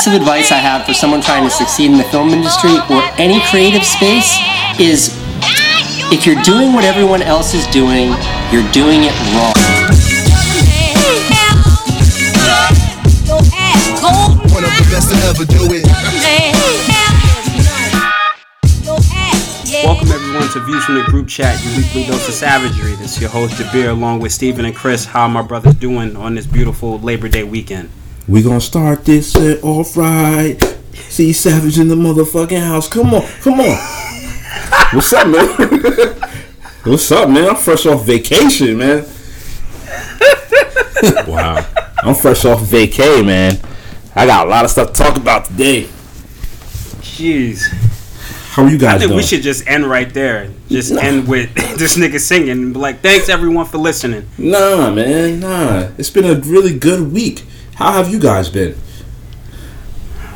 piece of advice I have for someone trying to succeed in the film industry or any creative space is if you're doing what everyone else is doing, you're doing it wrong. One of the best to ever do it. Welcome everyone to Views from the Group Chat, your weekly dose of savagery. This is your host Jabir, along with Stephen and Chris. How are my brothers doing on this beautiful Labor Day weekend? We gonna start this set off right. See Savage in the motherfucking house. Come on, come on. What's up, man? What's up, man? I'm fresh off vacation, man. wow. I'm fresh off vacay, man. I got a lot of stuff to talk about today. Jeez. How are you I think doing? we should just end right there. Just end with this nigga singing and be like, thanks everyone for listening. Nah, man, nah. It's been a really good week. How have you guys been?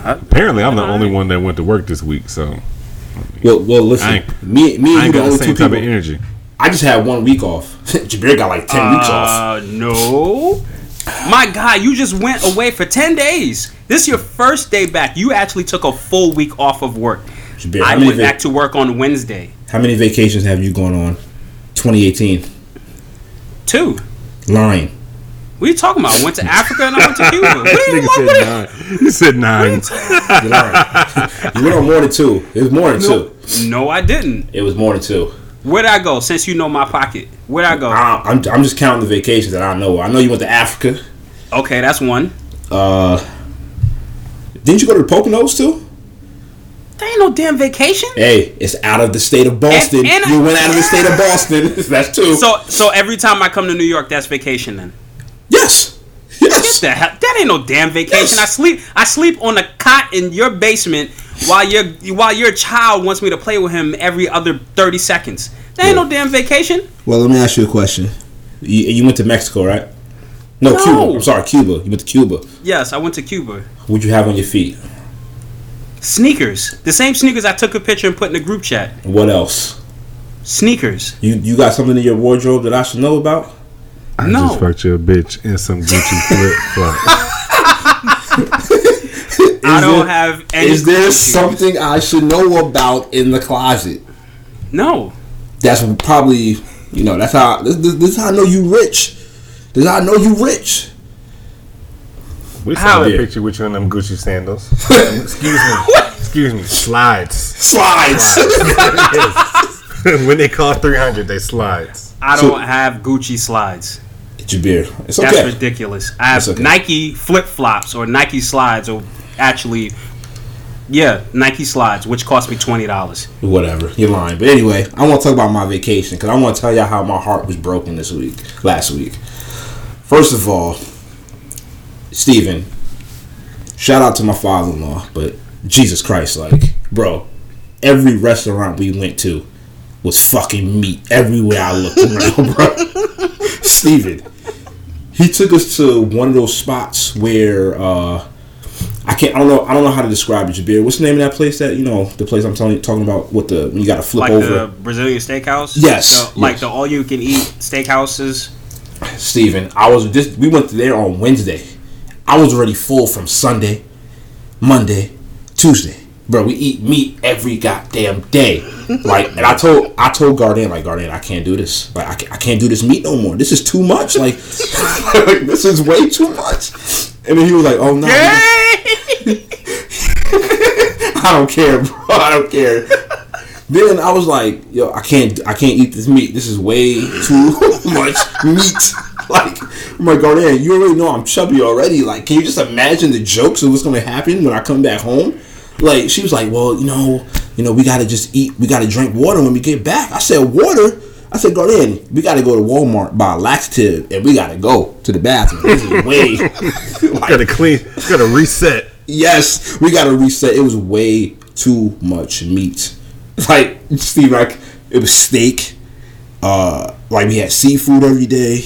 Apparently, I'm the only one that went to work this week, so Well, well, listen. Me, me, and you ain't the got the only same two type of people. energy. I just had one week off. Jabir got like ten weeks off. Uh, no. My God, you just went away for 10 days. This is your first day back. You actually took a full week off of work. Jabir, I how many went vac- back to work on Wednesday. How many vacations have you gone on? 2018. Two. Lying. What are you talking about? I went to Africa and I went to Cuba. What you, Nigga what, said nine. He said nine. You went on more than two. It was more than two. no, I didn't. It was more than two. Where'd I go? Since you know my pocket, where'd I go? I, I'm, I'm just counting the vacations that I know. I know you went to Africa. Okay, that's one. Uh, didn't you go to the Poconos too? There ain't no damn vacation. Hey, it's out of the state of Boston. And- and- you went out of the state of Boston. That's two. So, so every time I come to New York, that's vacation then. Yes, yes. Get the hell, that ain't no damn vacation. Yes. I sleep, I sleep on a cot in your basement while your while your child wants me to play with him every other thirty seconds. That ain't no damn vacation. Well, let me ask you a question. You, you went to Mexico, right? No, No. Cuba. I'm sorry, Cuba. You went to Cuba. Yes, I went to Cuba. What'd you have on your feet? Sneakers, the same sneakers I took a picture and put in the group chat. What else? Sneakers. You you got something in your wardrobe that I should know about? I No. just fucked your bitch in some Gucci flip flop. I don't there- have any. Is there shoes. something I should know about in the closet? No. That's probably you know. That's how this, this, this is how I know you rich. This is how I know you rich. We How? saw that picture with you in them Gucci sandals. Excuse me. Excuse me. Slides. Slides. when they call 300, they slides. I don't have Gucci slides. Jabir, it's That's ridiculous. I have okay. Nike flip flops or Nike slides or actually, yeah, Nike slides, which cost me twenty dollars. Whatever, you're lying. But anyway, I want to talk about my vacation because I want to tell y'all how my heart was broken this week, last week. First of all, Stephen, shout out to my father-in-law, but Jesus Christ, like, bro, every restaurant we went to was fucking meat everywhere I looked around, bro. Steven, he took us to one of those spots where uh I can't I don't know I don't know how to describe it, Jabir. What's the name of that place that you know, the place I'm telling you, talking about What the when you gotta flip Like over the Brazilian steakhouse. Yes, The- like yes. the all you can eat steakhouses. Steven, I was just we went there on Wednesday. I was already full from Sunday, Monday, Tuesday. Bro, we eat meat every goddamn day. Like, and I told I told Garden like Garden, I can't do this. Like, I can't, I can't do this meat no more. This is too much. Like, like, this is way too much. And then he was like, Oh no, I don't care, bro. I don't care. Then I was like, yo, I can't, I can't eat this meat. This is way too much meat. Like, I'm like, Garden, you already know I'm chubby already. Like, can you just imagine the jokes of what's gonna happen when I come back home? Like, she was like, well, you know, you know, we gotta just eat, we gotta drink water when we get back. I said, water. I said, go in. we gotta go to Walmart buy a laxative and we gotta go to the bathroom. This is way. like, Gotta clean. Gotta reset. Yes, we got to reset. It was way too much meat. Like Steve, like it was steak. Uh, like we had seafood every day.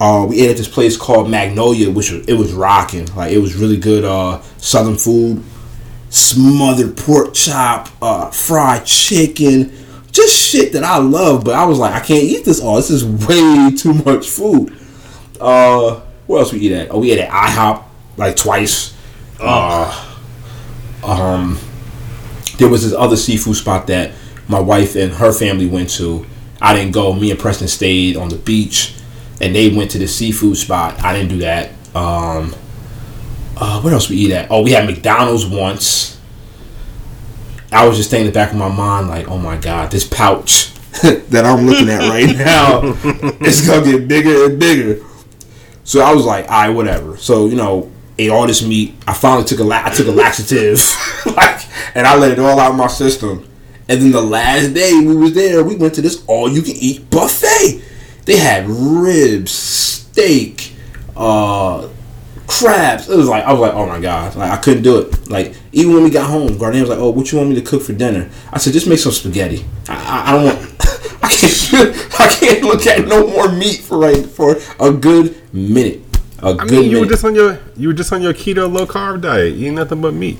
Uh, we ate at this place called Magnolia, which was, it was rocking. Like it was really good. Uh, southern food, smothered pork chop, uh, fried chicken, just shit that I love. But I was like, I can't eat this all. This is way too much food. Uh, where else we eat at? Oh, we ate at IHOP like twice. um, there was this other seafood spot that my wife and her family went to. I didn't go. Me and Preston stayed on the beach, and they went to the seafood spot. I didn't do that. Um, uh, what else we eat at? Oh, we had McDonald's once. I was just thinking in the back of my mind, like, oh my god, this pouch that I'm looking at right now, it's gonna get bigger and bigger. So I was like, all right, whatever. So you know, ate all this meat. I finally took a la- I took a laxative, like, and I let it all out of my system. And then the last day we was there, we went to this all you can eat buffet. They had ribs, steak, uh, crabs. It was like I was like, oh my god, like I couldn't do it. Like even when we got home, Gardner was like, oh, what you want me to cook for dinner? I said, just make some spaghetti. I, I, I don't want. I can't. I can't look at no more meat for right for a good minute. A I good mean, you were just on your you were just on your keto low carb diet, eating nothing but meat.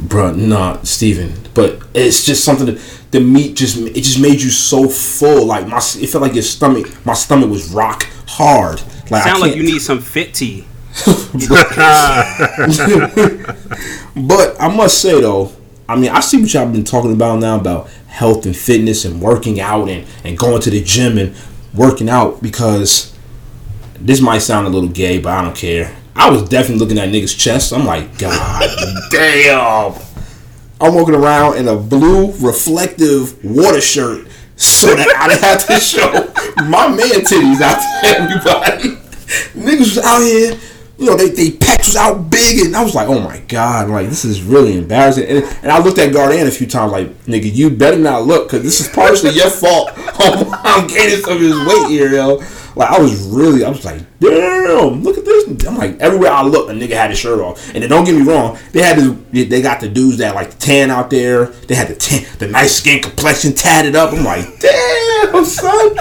Bruh, nah, Steven. But it's just something that the meat just it just made you so full. Like my, it felt like your stomach, my stomach was rock hard. Like I Sound like you need some fit tea. But I must say though, I mean, I see what y'all been talking about now about health and fitness and working out and, and going to the gym and working out because this might sound a little gay, but I don't care. I was definitely looking at niggas' chests. I'm like, God damn. I'm walking around in a blue reflective water shirt so that I didn't have to show my man titties out to everybody. Niggas was out here, you know, they, they pecs was out big, and I was like, oh my god, like this is really embarrassing. And, and I looked at Gardan a few times, like, nigga, you better not look, because this is partially your fault. I'm, I'm gaining some of his weight here, yo. Like I was really, I was like, damn, look at this. I'm like, everywhere I look, a nigga had his shirt off. And then don't get me wrong, they had this, they got the dudes that like the tan out there. They had the tan, the nice skin complexion tatted up. I'm like, damn, son,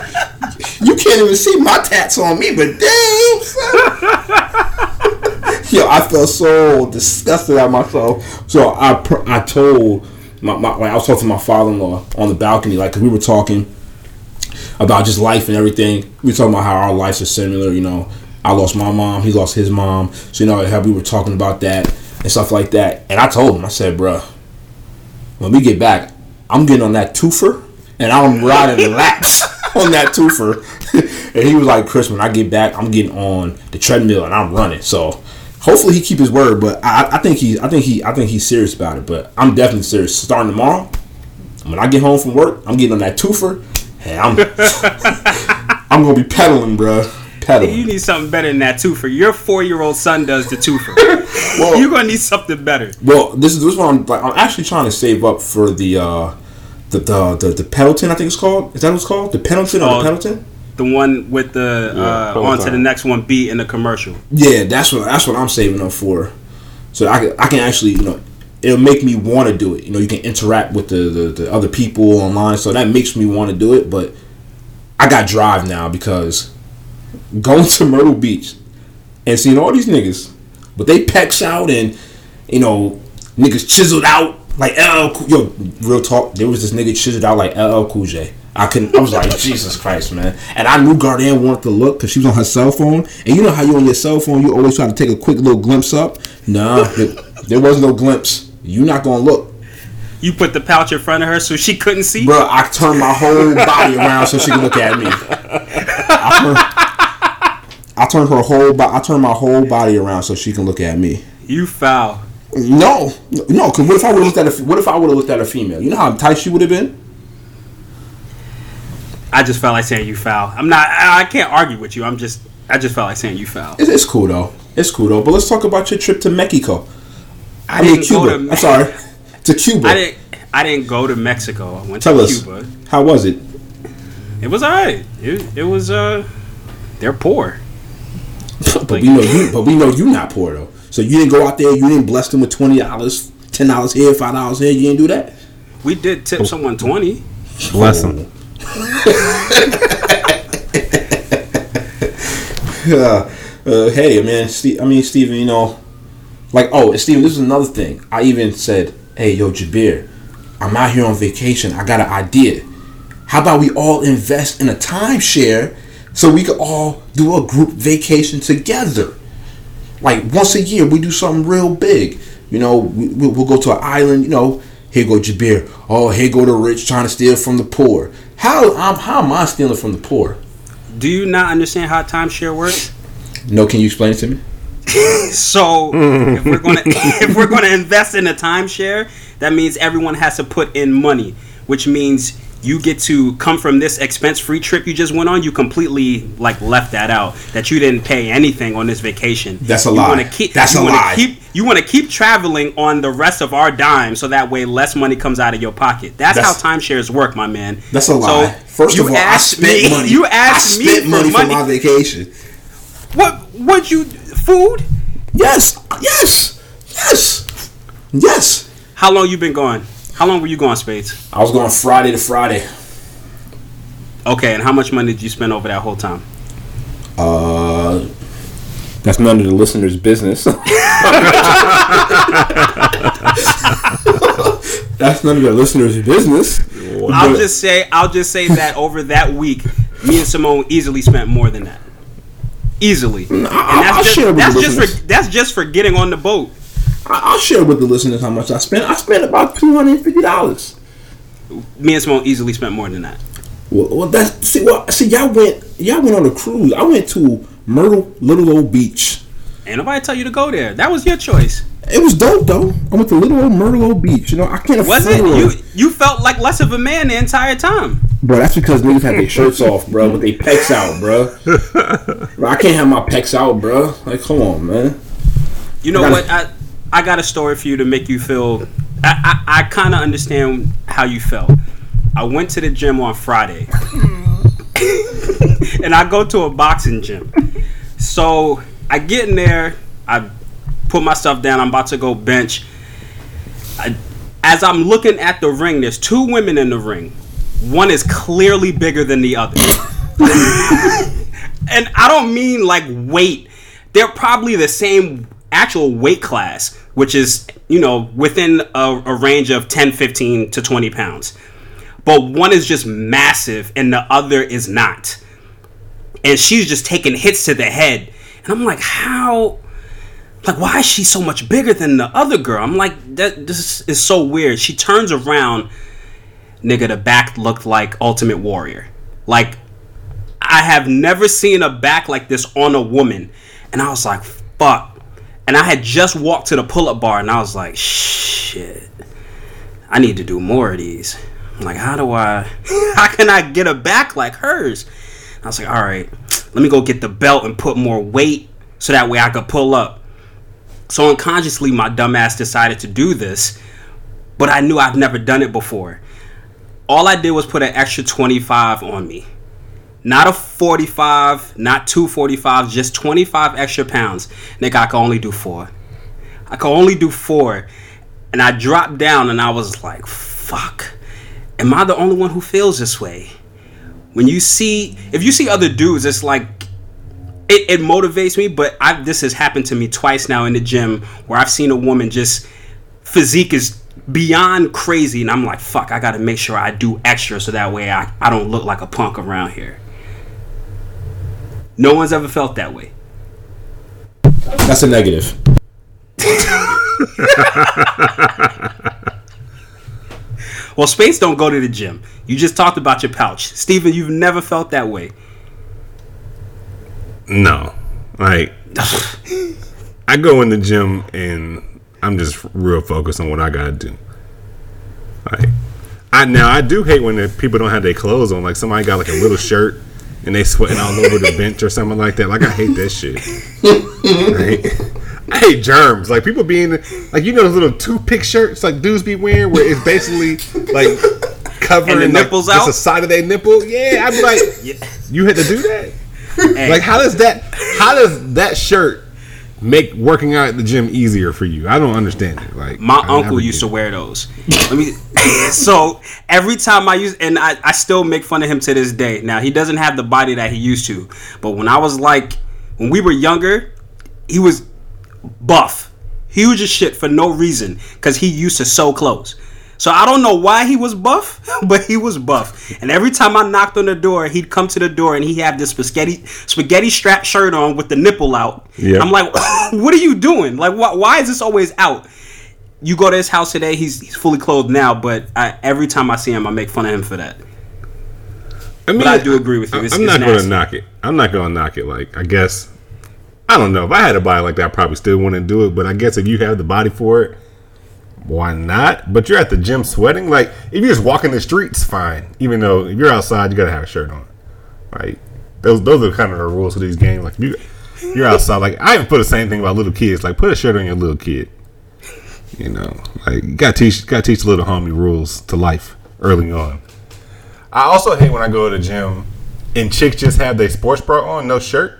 you can't even see my tats on me, but damn, son. Yo, I felt so disgusted at myself. So I, pr- I told my, my like I was talking to my father-in-law on the balcony, like, cause we were talking about just life and everything. We were talking about how our lives are similar. You know, I lost my mom, he lost his mom. So you know how we were talking about that and stuff like that. And I told him, I said, bruh, when we get back, I'm getting on that twofer and I'm riding laps on that twofer. and he was like, Chris, when I get back, I'm getting on the treadmill and I'm running. So hopefully he keep his word. But I, I think he, I think he, I think he's serious about it. But I'm definitely serious. Starting tomorrow, when I get home from work, I'm getting on that twofer. And I'm, I'm gonna be pedaling, bruh. You need something better than that too. For your four year old son does the twofer. Well- You're gonna need something better. Well, this is this one. I'm like, I'm actually trying to save up for the uh, the the the, the Pendleton. I think it's called. Is that what it's called? The Pendleton or Oh. the Pendleton? The one with the Yeah, uh, Peloton. on to the next one beat in the commercial. Yeah, that's what that's what I'm saving up for. So I can, I can actually you know it'll make me want to do it. You know, you can interact with the, the the other people online, so that makes me want to do it. But I got drive now because going to Myrtle Beach and seeing all these niggas, but they pecs out and you know niggas chiseled out like LL. Cool- Yo, real talk. There was this nigga chiseled out like LL Cool J. I couldn't. I was like, Jesus Christ, man. And I knew Garden wanted to look because she was on her cell phone. And you know how you on your cell phone, you always try to take a quick little glimpse up. Nah, there, there was no glimpse. You're not gonna look, You put the pouch in front of her so she couldn't see. bro. I turned my whole body around so she could look at me. I turned, I turned her whole. Bo- I turned my whole body around so she can look at me. You foul. No, no. Because what if I would have looked at a? What if I would have looked at a female? You know how tight she would have been. I just felt like saying you foul. I'm not. I, I can't argue with you. I'm just. I just felt like saying you foul. It's, it's cool though. It's cool though. But let's talk about your trip to Mexico. I, I mean didn't go Cuba. to- I'm sorry, to Cuba. I didn't. I didn't go to Mexico. I went Tell to us Cuba. how was it? It was alright. It, it was. Uh, they're poor. But we know you. But we know you not poor though. So you didn't go out there. You didn't bless them with twenty dollars, ten dollars here, five dollars here. You didn't do that. We did tip someone twenty. Bless him. Uh, uh, hey man, Steve, I mean Steven, you know, like oh Steven, this is another thing. I even said, hey yo Jabir, I'm out here on vacation. I got an idea. How about we all invest in a timeshare so we could all do a group vacation together? like once a year we do something real big. You know, we, we- we'll go to an island. You know, here go Jabir. Oh, here go the rich trying to steal from the poor. How um, how am I stealing from the poor? Do you not understand how timeshare works? No, can you explain it to me? So if we're gonna if we're gonna invest in a timeshare, that means everyone has to put in money, which means you get to come from this expense free trip you just went on. You completely like left that out. That you didn't pay anything on this vacation. That's a you lie. Wanna keep, That's you a lie. Keep, you want to keep traveling on the rest of our dime, so that way less money comes out of your pocket. That's, That's- how timeshares work, my man. That's a lie. So First you of all, I asked spent me, money. You I asked me spent for money, money. for my vacation. what? What you food? Yes, yes, yes, yes. How long you been gone? How long were you going Spades? I was going Friday to Friday. Okay, and how much money did you spend over that whole time? Uh, that's none of the listeners' business. that's none of the listeners' business. I'll just say I'll just say that over that week, me and Simone easily spent more than that. Easily. And I'll that's just, share that's just for that's just for getting on the boat. I'll share with the listeners how much I spent. I spent about two hundred and fifty dollars. Me and Simone easily spent more than that. Well, well, that's see. Well, see, y'all went, y'all went on a cruise. I went to Myrtle Little Old Beach. Ain't nobody tell you to go there. That was your choice. It was dope though. I went to Little Old Myrtle Old Beach. You know, I can't Was it? You you felt like less of a man the entire time. Bro, that's because niggas had their shirts off, bro, with their pecs out, bro. bro. I can't have my pecs out, bro. Like, come on, man. You know I what? gotta- I I got a story for you to make you feel. I I, I kind of understand how you felt. I went to the gym on Friday, and I go to a boxing gym. So I get in there, I put myself down. I'm about to go bench. I, as I'm looking at the ring, there's two women in the ring. One is clearly bigger than the other. and I don't mean like weight. They're probably the same actual weight class, which is, you know, within a, a range of 10, 15 to 20 pounds. But one is just massive and the other is not. And she's just taking hits to the head. And I'm like, how? Like, why is she so much bigger than the other girl? I'm like, that this is so weird. She turns around, nigga, the back looked like Ultimate Warrior. Like, I have never seen a back like this on a woman. And I was like, fuck. And I had just walked to the pull up bar and I was like, shit. I need to do more of these. I'm like, how do I, how can I get a back like hers? I was like, all right, let me go get the belt and put more weight so that way I could pull up. So unconsciously, my dumbass decided to do this, but I knew I've never done it before. All I did was put an extra 25 on me. Not a 45, not two 45s, just 25 extra pounds. Nigga, I can only do four. I can only do four. And I dropped down and I was like, fuck. Am I the only one who feels this way? When you see, if you see other dudes, it's like, it, it motivates me, but I, this has happened to me twice now in the gym where I've seen a woman just, physique is beyond crazy. And I'm like, fuck, I gotta make sure I do extra so that way I, I don't look like a punk around here. No one's ever felt that way. That's a negative. Well, Space don't go to the gym. You just talked about your pouch. Steven, you've never felt that way. No, like I go in the gym and I'm just real focused on what I gotta do. Like I now I do hate when the people don't have their clothes on. Like somebody got like a little shirt and they sweating all over the bench or something like that. Like I hate that shit. Right? I hate germs. Like people being like you know those little toothpick shirts like dudes be wearing where it's basically like covering And the like, nipples just out? the side of their nipple. Yeah, I'd be like, you had to do that. Hey, Like how does that how does that shirt make working out at the gym easier for you? I don't understand it. Like my I uncle used to wear those. Let me. so every time I use, and I, I still make fun of him to this day. Now he doesn't have the body that he used to, but when I was like, when we were younger, he was buff, huge as shit for no reason, because he used to sew clothes. So I don't know why he was buff, but he was buff. And every time I knocked on the door, he'd come to the door and he had this spaghetti spaghetti strap shirt on with the nipple out. Yeah. I'm like, what are you doing? Like, why, why is this always out? You go to his house today, he's he's fully clothed now, but I, every time I see him, I make fun of him for that. I mean, I do agree with you. It's- I'm not going to knock it. I'm not going to knock it. Like I guess I don't know if I had a body like that, I probably still wouldn't do it. But I guess if you have the body for it, why not? But you're at the gym sweating. Like if you're just walking the streets, fine. Even though if you're outside, you gotta have a shirt on. Right? Those those are kind of the rules of these games. Like you you're outside. Like I even put the same thing about little kids. Like put a shirt on your little kid. You know, like gotta teach gotta teach little homie rules to life early on. I also hate when I go to the gym and chicks just have their sports bra on, no shirt.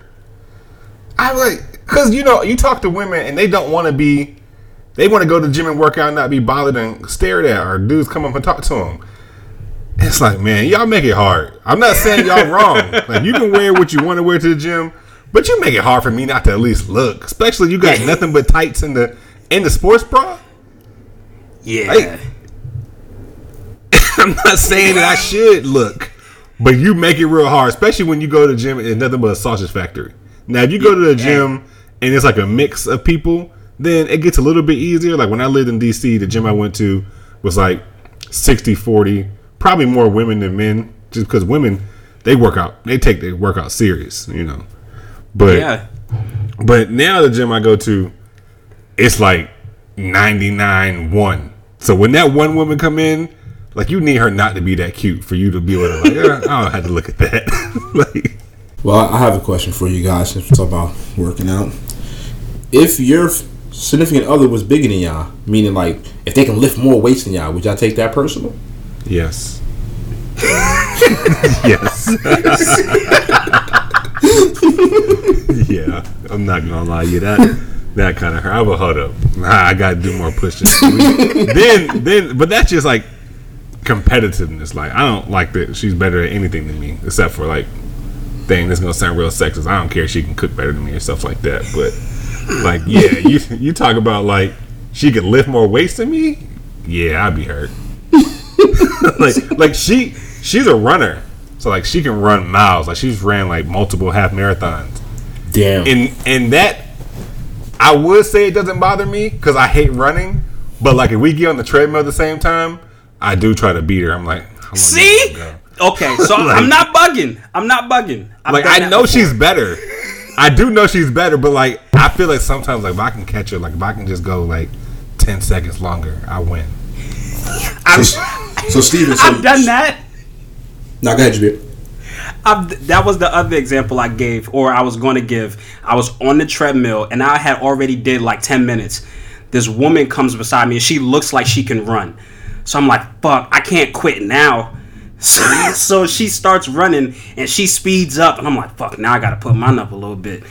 I'm like because you know you talk to women and they don't want to be, they want to go to the gym and work out and not be bothered and stared at, or dudes come up and talk to them. It's like, man, y'all make it hard. I'm not saying y'all wrong. Like you can wear what you want to wear to the gym, but you make it hard for me not to at least look. Especially you got nothing but tights in the in the sports bra. Yeah. Hey. I'm not saying that I should look, but you make it real hard, especially when you go to the gym and it's nothing but a sausage factory. Now, if you go to the gym and it's like a mix of people, then it gets a little bit easier. Like when I lived in DC, the gym I went to was like 60 40, probably more women than men, just because women, they work out, they take their workout serious, you know. But yeah. but now the gym I go to, it's like 99 1. So when that one woman come in, like you need her not to be that cute for you to be able to like, "Yeah, I don't have to look at that. like Well, I have a question for you guys since we talk about working out. If your f- significant other was bigger than y'all, meaning like if they can lift more weights than y'all, would y'all take that personal? yes. yes. yeah, I'm not gonna lie, you that that kind of hurt. I will hold up. Nah, I gotta do more pushing. then, then, but that's just like competitiveness. Like I don't like that she's better at anything than me, except for like thing that's gonna sound real sexist. I don't care if she can cook better than me or stuff like that. But like, yeah, you you talk about like she could lift more weights than me. Yeah, I'd be hurt. like like she she's a runner, so like she can run miles. Like she's ran like multiple half marathons Damn. and and that I would say it doesn't bother me because I hate running. But like if we get on the treadmill at the same time, I do try to beat her. I'm like, See? you gonna go? Okay, so I'm not bugging. I'm not bugging. I've like I know before. she's better. I do know she's better, but like I feel like sometimes like if I can catch her, like if I can just go like ten seconds longer, I win. I've, so Steven, so I've done that. Now go ahead, Jabir. I've, that was the other example I gave, or I was going to give. I was on the treadmill and I had already did like ten minutes. This woman comes beside me and she looks like she can run. So I'm like, fuck, I can't quit now. So, so she starts running and she speeds up, and I'm like, fuck, now I gotta put mine up a little bit.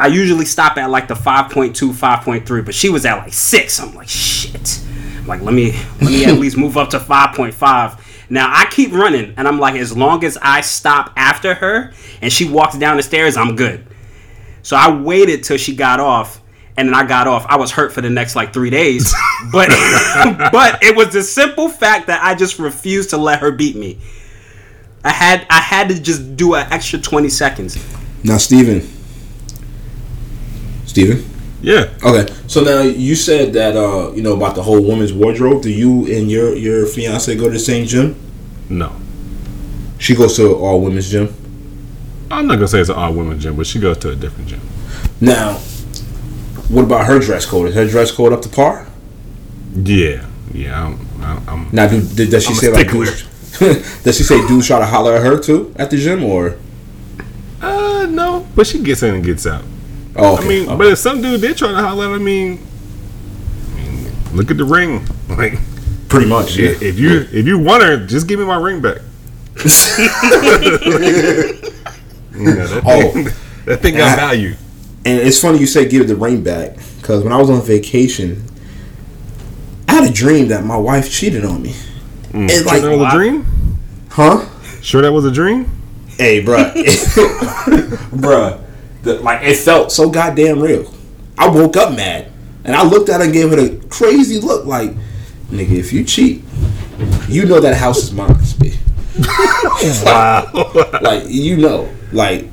I usually stop at like the 5.2, 5.3, but she was at like six. I'm like, shit. I'm like, let me let me at least move up to 5.5. Now I keep running, and I'm like, as long as I stop after her and she walks down the stairs, I'm good. So I waited till she got off, and then I got off. I was hurt for the next like three days, but but it was the simple fact that I just refused to let her beat me. I had I had to just do an extra 20 seconds. Now, Steven. Steven? Yeah, Okay. So now you said that uh, you know about the whole woman's wardrobe. Do you and your your fiance go to the same gym? no, She goes to all women's gym. I'm not gonna say it's an all women's gym, but she goes to a different gym. Now, what about her dress code? Is her dress code up to par? Yeah, yeah. I'm, I'm, Now, do, did, does she I'm say like dudes, does she say dudes try to holler at her too at the gym or? uh no, but she gets in and gets out. Oh, okay. I mean, okay. but if some dude did try to holler, at her, I mean, I mean, look at the ring. Like, pretty much. Yeah. if you if you want her, just give me my ring back. You know, that Oh. thing, that thing got value. And it's funny you say give it the ring back because when I was on vacation, I had a dream that my wife cheated on me. Mm. And Sure like, that was a dream. huh? Sure that was a dream. Hey, bruh. bruh. The, like, it felt so goddamn real. I woke up mad. And I looked at her and gave her the crazy look like, nigga, if you cheat, you know that house is mine, B. like you know, like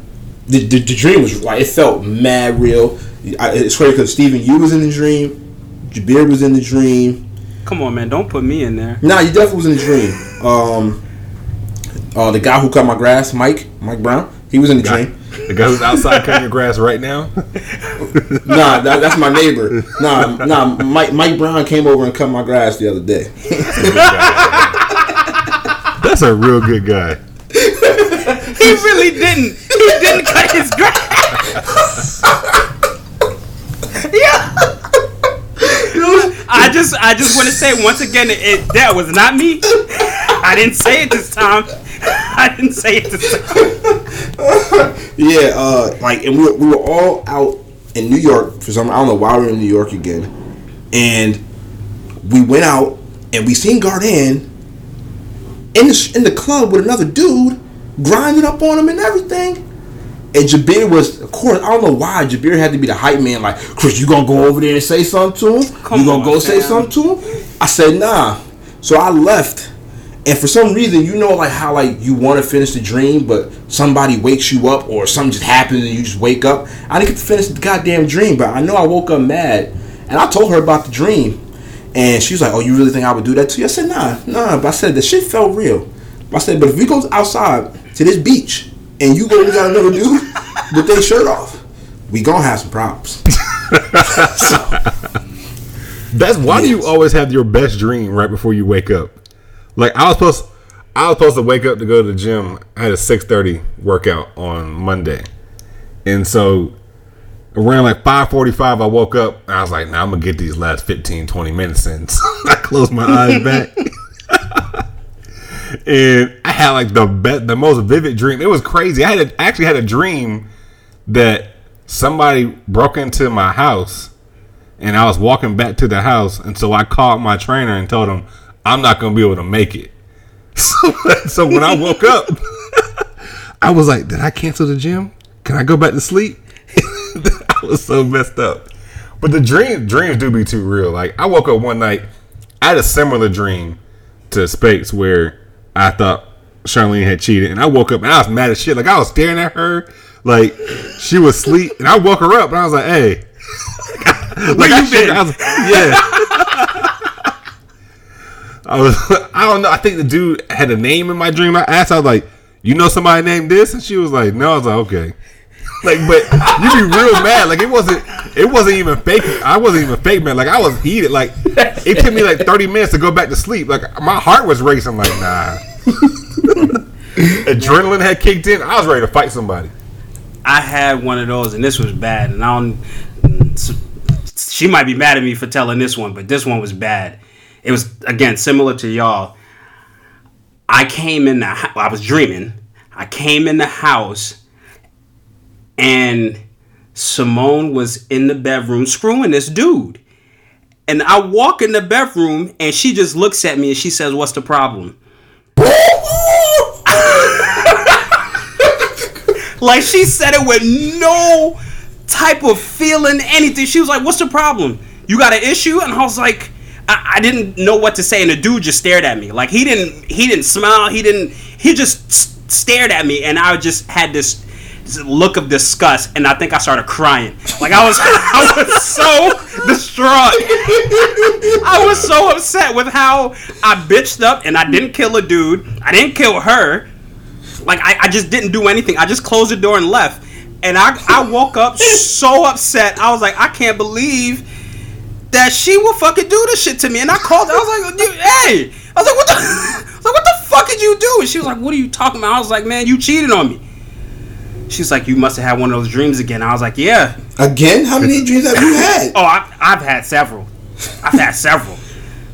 the, the, the dream was like it felt mad real. I, it's crazy because Stephen, you was in the dream, Jabir was in the dream. Come on, man. Don't put me in there. Nah, you definitely was in the dream. Um, uh, the guy who cut my grass, Mike, Mike Brown, he was in the dream. The guy who's outside cutting your grass right now. Nah, that, that's my neighbor. Nah, nah, Mike Mike Brown came over and cut my grass the other day. That's a real good guy. He really didn't. He didn't cut his grass. yeah. I just, I just want to say once again, it that was not me. I didn't say it this time. I didn't say it this time. Yeah, uh, like, and we were, we were all out in New York for some. I don't know why we were in New York again, and we went out and we seen Garden in the in the club with another dude grinding up on him and everything. And Jabir was, of course, I don't know why Jabir had to be the hype man. Like, Chris, you gonna go over there and say something to him? Come you gonna on, go say something to him? I said nah. So I left. And for some reason, you know, like how like you want to finish the dream, but somebody wakes you up, or something just happens and you just wake up. I didn't get to finish the goddamn dream, but I know I woke up mad, and I told her about the dream, and she was like, "Oh, you really think I would do that to you?" I said, "Nah, nah." But I said the shit felt real. I said, "But if we go outside to this beach and you go and got another dude with their shirt off, we gonna have some problems." That's why do you always have your best dream right before you wake up? Like I was supposed, I was supposed to wake up to go to the gym. I had a six thirty workout on Monday, and so around like five forty five, I woke up and I was like, "Now I'm gonna get these last 15, 20 minutes in." So I closed my eyes back, and I had like the best, the most vivid dream. It was crazy. I had actually had a dream that somebody broke into my house and I was walking back to the house, and so I called my trainer and told him I'm not gonna be able to make it. So, so when I woke up, I was like, "Did I cancel the gym? Can I go back to sleep?" I was so messed up. But the dream dreams do be too real. Like I woke up one night, I had a similar dream to Spates where I thought Charlene had cheated, and I woke up and I was mad as shit. Like I was staring at her, like she was asleep, and I woke her up and I was like, "Hey." like you been? I was, yeah. I was I don't know. I think the dude had a name in my dream. I asked, I was like, "You know somebody named this?" And she was like, "No." I was like, "Okay." Like, but you be real mad. Like it wasn't. It wasn't even fake. I wasn't even fake, man. Like I was heated. Like it took me like thirty minutes to go back to sleep. Like my heart was racing. Like nah. Adrenaline had kicked in. I was ready to fight somebody. I had one of those, and this was bad. And I don't. She might be mad at me for telling this one, but this one was bad. It was again similar to y'all. I came in the. I was dreaming. I came in the house, and Simone was in the bedroom screwing this dude. And I walk in the bedroom, and she just looks at me and she says, "What's the problem?" Like she said it with no type of feeling, anything. She was like, "What's the problem? You got an issue?" And I was like, I, I didn't know what to say, and the dude just stared at me. Like he didn't, he didn't smile. He didn't. He just stared at me, and I just had this look of disgust, and I think I started crying. Like I was, I was so distraught. I was so upset with how I bitched up, and I didn't kill a dude. I didn't kill her. Like I, I just didn't do anything. I just closed the door and left. And I, I woke up so upset. I was like, I can't believe that she will fucking do this shit to me. And I called. Her. I was like, hey. I was like, what the? I was like, what the fuck did you do? And she was like, what are you talking about? I was like, man, you cheated on me. She's like, you must have had one of those dreams again. I was like, yeah. Again, how many dreams have you had? Oh, I, I've had several. I've had several.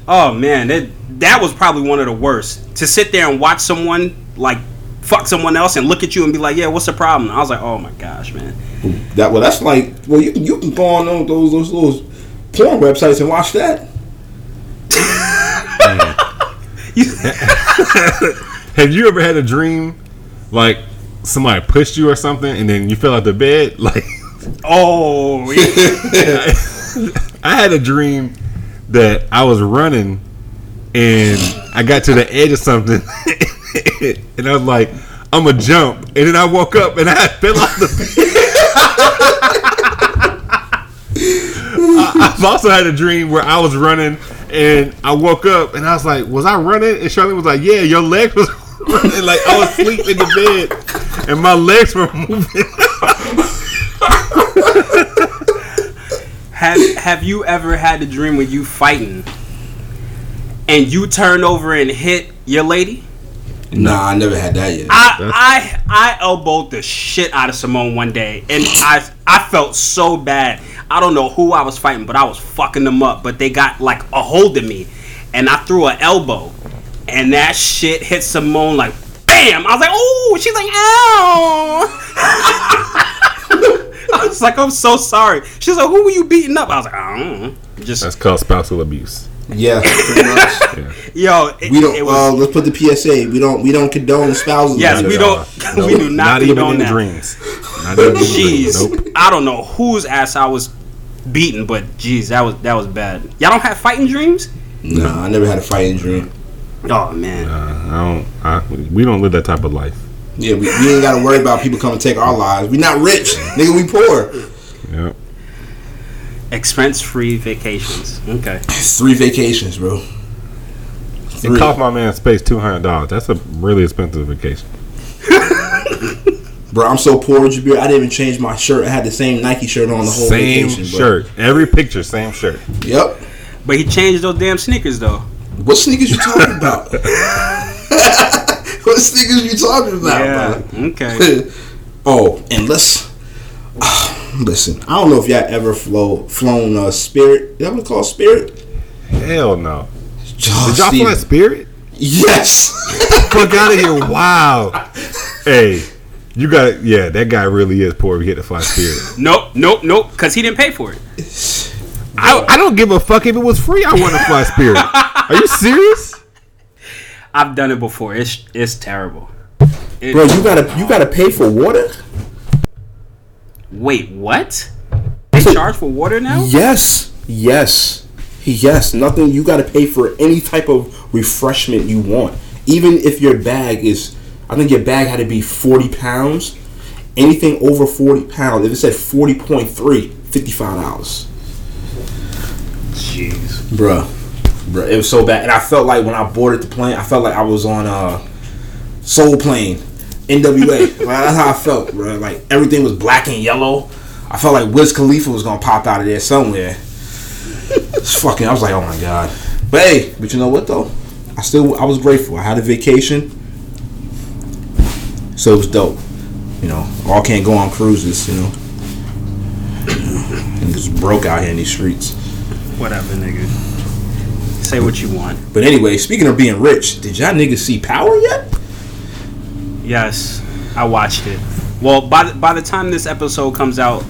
Oh man, that that was probably one of the worst. To sit there and watch someone like fuck someone else and look at you and be like, "Yeah, what's the problem?" I was like, "Oh my gosh, man." That well, that's like well, you you can go on those those those, those porn websites and watch that. Have you ever had a dream like somebody pushed you or something and then you fell out the bed? Like Oh, yeah. I had a dream that I was running and I got to the edge of something, and I was like, "I'm gonna jump," and then I woke up and I fell off the I, I've also had a dream where I was running and I woke up and I was like, "Was I running?" And Charlene was like, "Yeah, your leg was running like I was asleep in the bed and my legs were moving." Have Have you ever had a dream where you fighting and you turn over and hit your lady? Nah, I never had that yet. I I I elbowed the shit out of Simone one day, and I I felt so bad. I don't know who I was fighting, but I was fucking them up. But they got like a hold of me, and I threw an elbow, and that shit hit Simone like bam. I was like, oh, she's like, ow. I was like, I'm so sorry. She's like, who were you beating up? I was like, I don't know. Just That's called spousal abuse. yeah, pretty much. yo, it, We don't. it was, uh, let's put the PSA. We don't. We don't condone spouses. yes, abuse. we don't. we do not, even condone in that. dreams. Not even in dreams. Jeez, Nope. I don't know whose ass I was beating, but jeez, that was that was bad. Y'all don't have fighting dreams? No, I never had a fighting dream. Oh man, Uh, I don't. I, we don't live that type of life. Yeah, we, we ain't got to worry about people coming to take our lives. We not rich, nigga. We poor. Yep. expense-free vacations. Okay, Three vacations, bro. It cost my man space two hundred dollars. That's a really expensive vacation. Bro, I'm so poor, Jabir. I didn't even change my shirt. I had the same Nike shirt on the whole Same vacation. bro. shirt. Every picture, same shirt. Yep. but he changed those damn sneakers though. What sneakers you talking about? what sneakers you talking about? Yeah. bro? Okay. Oh, and let's listen. I don't know if y'all ever flow flown uh, Spirit. Is that what it's called? Spirit? Hell no. Did y'all Steven. fly Spirit? Yes. Fuck out of here! Wow. Hey, you got yeah. That guy really is poor. If he hit the fly Spirit. nope, nope, nope. Because he didn't pay for it. I, I don't give a fuck if it was free. I want to fly Spirit. Are you serious? I've done it before. It's it's terrible. It- Bro, you gotta you gotta pay for water. wait, what? They charge for water now? Yes. Yes. Yes. Nothing. You gotta pay for any type of refreshment you want, even if your bag is. I think your bag had to be forty pounds. Anything over forty pounds, if it said 40.3, 55 dollars. Jeez. Bruh. Bruh, it was so bad. And I felt like when I boarded the plane, I felt like I was on uh Soul Plane, NWA. Like, that's how I felt, bruh. Like everything was black and yellow. I felt like Wiz Khalifa was gonna pop out of there somewhere. It's fucking I was like, oh my god. But hey, but you know what though? I still I was grateful. I had a vacation. So it was dope. You know, all can't go on cruises, you know. And just broke out here in these streets. Whatever, nigga. Say what you want. But anyway, speaking of being rich, did y'all niggas see Power yet? Yes, I watched it. Well, by the, by the time this episode comes out,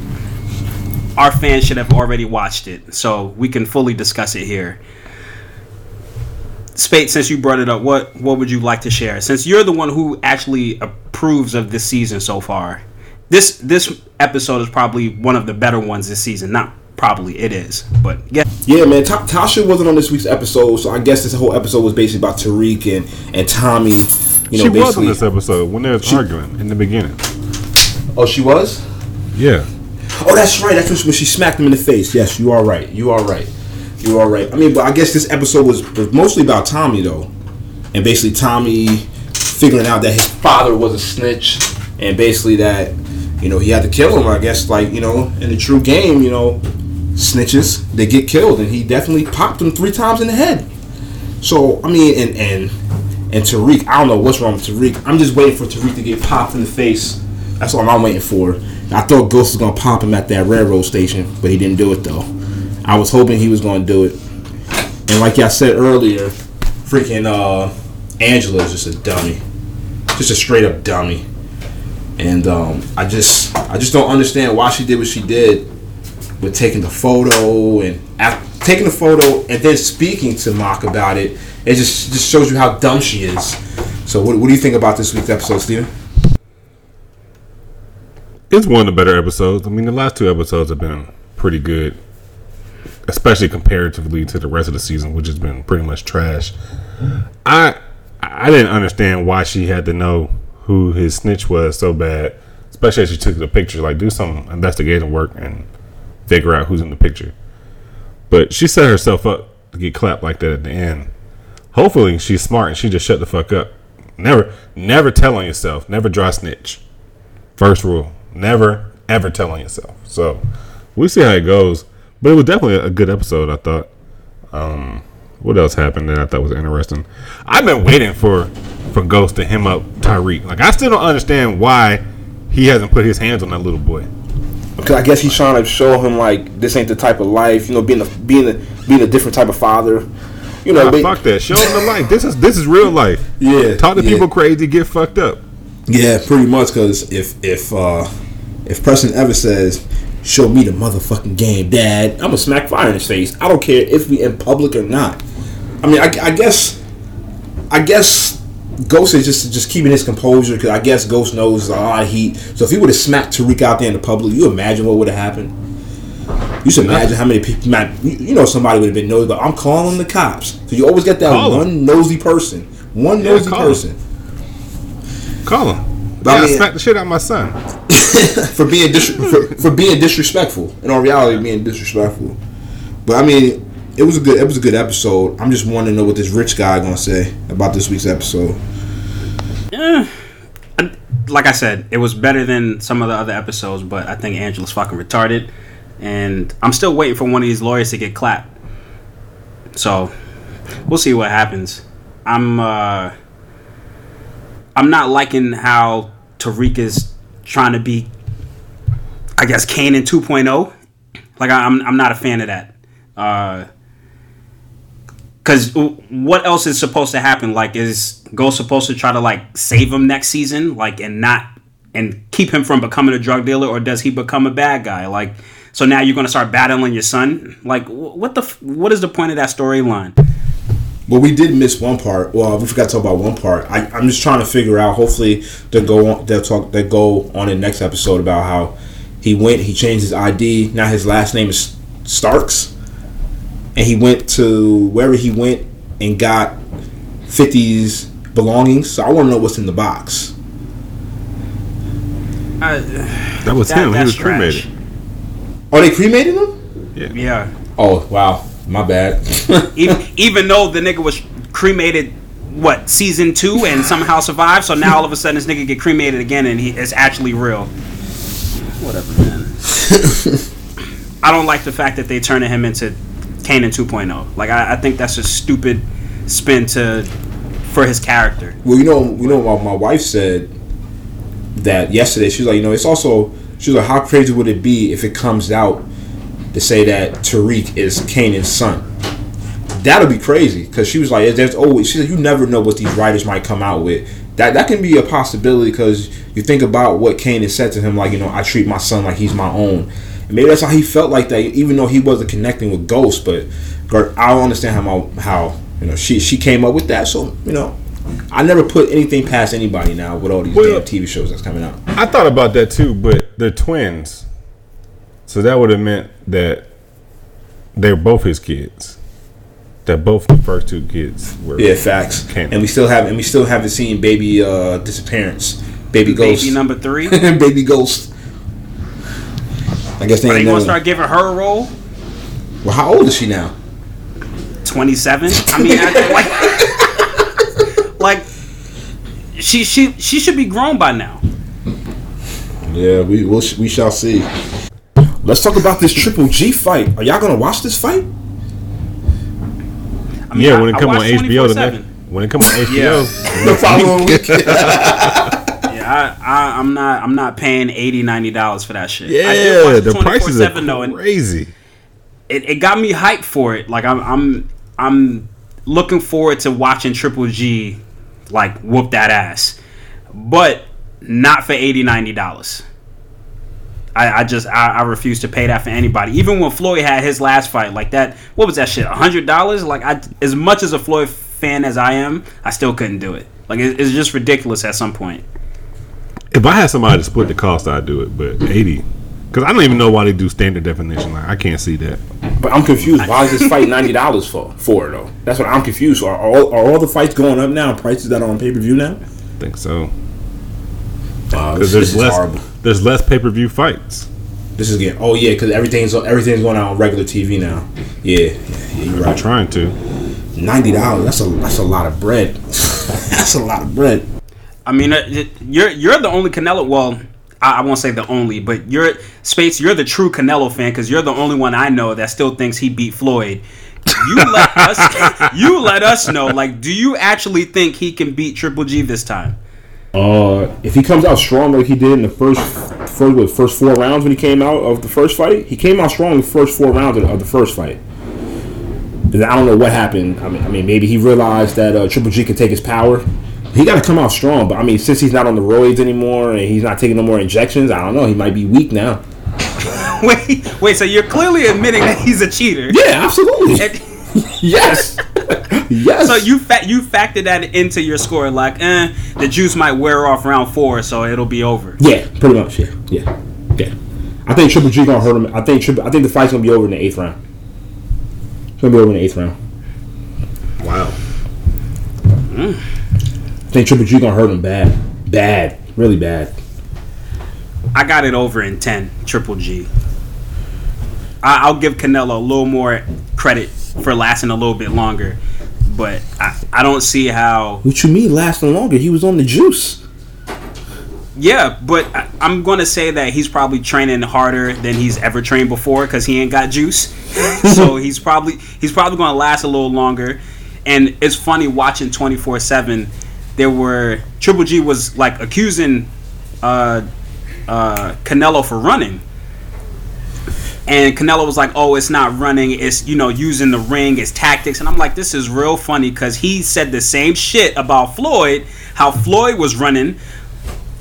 our fans should have already watched it, so we can fully discuss it here. Spade, since you brought it up, what what would you like to share? Since you're the one who actually approves of this season so far, this this episode is probably one of the better ones this season. Not probably, it is. But yeah, Yeah, man. Ta- Tasha wasn't on this week's episode, so I guess this whole episode was basically about Tariq and and Tommy. You know, she was on basically. this episode when they was arguing in the beginning. oh, she was. Yeah. Oh, that's right. That's when she smacked him in the face. Yes, you are right. You are right. You are right. I mean, but I guess this episode was, was mostly about Tommy though, and basically Tommy figuring out that his father was a snitch, and basically that you know he had to kill him. I guess like you know in the true game, you know, snitches they get killed, and he definitely popped him three times in the head. So I mean, and and and Tariq, I don't know what's wrong with Tariq. I'm just waiting for Tariq to get popped in the face. That's all I'm waiting for. I thought Ghost was gonna pop him at that railroad station, but he didn't do it though. I was hoping he was gonna do it. And like y'all said earlier, freaking uh, Angela is just a dummy, just a straight up dummy. And um, I just, I just don't understand why she did what she did with taking the photo and af- taking the photo and then speaking to Mock about it. It just just shows you how dumb she is. So what, what do you think about this week's episode, Steven? It's one of the better episodes. I mean, the last two episodes have been pretty good. especially comparatively to the rest of the season, which has been pretty much trash. I I didn't understand why she had to know who his snitch was so bad, especially as she took the picture. Like, do some investigative work and figure out who's in the picture. But she set herself up to get clapped like that at the end. Hopefully, she's smart and she just shut the fuck up. Never, never tell on yourself. Never dry snitch. First rule: never ever tell on yourself. So we'll see how it goes. But it was definitely a good episode. I thought. Um, what else happened that I thought was interesting? I've been waiting for for Ghost to him up Tariq. Like I still don't understand why he hasn't put his hands on that little boy. Because I guess he's trying to show him like this ain't the type of life, you know, being a being a being a different type of father. You know, Nah, but- fuck that. Show him the life. This is this is real life. Yeah, Talk to yeah. people crazy. Get fucked up. Yeah, pretty much. Because if if uh if Preston ever says, "Show me the motherfucking game, Dad," I'm gonna smack fire in his face. I don't care if we in public or not. I mean, I, I guess, I guess Ghost is just just keeping his composure because I guess Ghost knows a lot of heat. So if he would have smacked Tariq out there in the public, you imagine what would have happened. You should imagine how many people, man, you, know, somebody would have been nosy. But I'm calling the cops. So you always get that Call one nosy person, one Yeah, nosy call person. Call him. But I yeah, mean- smack the shit out of my son. for being dis- for, for being disrespectful. In all reality, being disrespectful. But I mean, it was a good it was a good episode. I'm just wanting to know what this rich guy gonna say about this week's episode. Yeah. like I said, it was better than some of the other episodes, but I think Angela's fucking retarded, and I'm still waiting for one of these lawyers to get clapped. So we'll see what happens. I'm uh, I'm not liking how Tariq is trying to be, I guess, Kanan 2.0. Like I- I'm I'm not a fan of that. Uh, Cause what else is supposed to happen? Like, is Ghost supposed to try to like save him next season, like, and not and keep him from becoming a drug dealer, or does he become a bad guy? Like, so now you're gonna start battling your son? Like, what the what is the point of that storyline? Well, we did miss one part. Well, we forgot to talk about one part. I, I'm just trying to figure out. Hopefully, they'll go on. They'll talk. They go on in the next episode about how he went. He changed his ID. Now his last name is Starks, and he went to wherever he went and got 50's belongings. So I want to know what's in the box. Uh, That was that, him. He was trash. cremated. Oh, they cremated him? Yeah. Oh wow, my bad. even, even though the nigga was cremated what season two and somehow survived so now all of a sudden this nigga get cremated again and he it's actually real whatever man i don't like the fact that they turning him into Kanan 2.0 like I, I think that's a stupid spin to for his character Well, you know, you know, my, my wife said that yesterday. She was like, you know, it's also. She was like, how crazy would it be if it comes out to say that Tariq is Kanan's son? That'll be crazy because she was like, there's always. She said, you never know what these writers might come out with. That that can be a possibility because you think about what Kanan said to him, like, you know, I treat my son like he's my own. And maybe that's how he felt like that, even though he wasn't connecting with Ghost. But Gert, I don't understand how my, how you know she she came up with that. So you know, I never put anything past anybody now with all these Well- damn TV shows that's coming out. I thought about that too, but they're twins, so that would have meant that they're both his kids. That both the first two kids were. Yeah, facts. Kanan. And we still have and we still haven't seen baby uh disappearance, baby ghost, baby number three baby ghost. I guess they are ain't they gonna never. start giving her a role Well, how old is she now? 27 i mean I, like like she she she should be grown by now Yeah, we we'll, we shall see. Let's talk about this Triple G fight. Are y'all gonna watch this fight? I mean, Yeah, when it I come on watch HBO the 24/7. next, when it come on HBO, The following week. I, I, I'm not. I'm not paying 80 90 dollars for that shit. I did yeah, watch the prices are though, crazy. it, it got me hyped for it. Like I'm, I'm, I'm looking forward to watching Triple G, like whoop that ass, but not for 80 90 dollars. I, I just I, I refuse to pay that for anybody. Even when Floyd had his last fight, like that, what was that shit? hundred dollars? Like I, as much as a Floyd fan as I am, I still couldn't do it. Like it, it's just ridiculous at some point. If I had somebody to split the cost, I'd do it. But eighty, Because I don't even know why they do standard definition. Like I can't see that. But I'm confused. Why is this fight ninety dollars for for though? That's what I'm confused. Are all, are all the fights going up now? Prices that are on pay per view now? I think so. Uh, Because this, there's is less horrible. there's less pay per view fights. This is getting. Oh yeah, because everything's everything's going out on regular TV now. Yeah, yeah, yeah you're right. trying to. Ninety dollars. That's a that's a lot of bread. that's a lot of bread. I mean, uh, you're you're the only Canelo. Well, I, I won't say the only, but you're Space. You're the true Canelo fan because you're the only one I know that still thinks he beat Floyd. You let us. You let us know. Like, do you actually think he can beat Triple G this time? Uh, if he comes out strong like he did in the first first what, first four rounds when he came out of the first fight, he came out strong in the first four rounds of, of the first fight. And I don't know what happened. I mean, I mean, maybe he realized that uh, Triple G could take his power. He got to come out strong, but I mean, since he's not on the roids anymore and he's not taking no more injections, I don't know. He might be weak now. Wait, wait. So you're clearly admitting that he's a cheater. Yeah, absolutely. And- yes, yes. So you fa- you factor that into your score, like, eh, the juice might wear off round four, so it'll be over. Yeah, pretty much. Yeah, yeah, yeah. I think Triple G gonna hurt him. I think Triple. I think the fight's gonna be over in the eighth round. It's gonna be over in the eighth round. Wow. I think Triple G gonna hurt him bad, bad, really bad. I got it over in ten, Triple G. I- I'll give Canelo a little more credit for lasting a little bit longer, but I, I don't see how. What you mean lasting longer? He was on the juice. Yeah, but I, I'm gonna say that he's probably training harder than he's ever trained before because he ain't got juice. so he's probably he's probably gonna last a little longer. And it's funny watching 24 seven. There were Triple G was like accusing uh, uh, Canelo for running. And Canelo was like, "Oh, it's not running. It's you know using the ring, it's tactics." And I'm like, "This is real funny because he said the same shit about Floyd, how Floyd was running,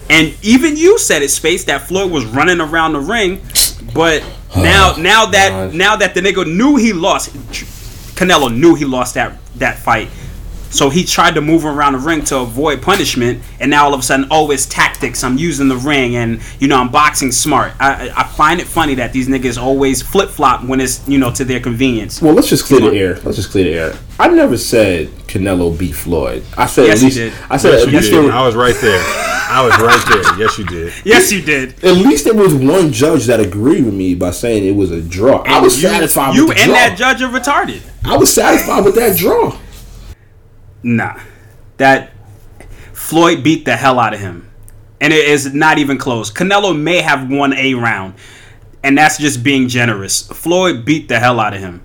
and even you said it, Space, that Floyd was running around the ring. But now, now that now that the nigga knew he lost, Canelo knew he lost that that fight. So he tried to move around the ring to avoid punishment, and now all of a sudden, oh, it's tactics. I'm using the ring, and you know I'm boxing smart. I, I I find it funny that these niggas always flip flop when it's you know to their convenience. Well, let's just clear the air. Let's just clear the air. I never said Canelo beat Floyd. I said Yes, at you least. did. I said Yes, at you least did. there I was, was right there. I was right there. Yes, you did. Yes, you did. at least there was one judge that agreed with me by saying it was a draw. I was you, satisfied You with the and draw. that judge are retarded. I was satisfied with that draw. Nah, that Floyd beat the hell out of him, and it is not even close. Canelo may have won a round, and that's just being generous. Floyd beat the hell out of him.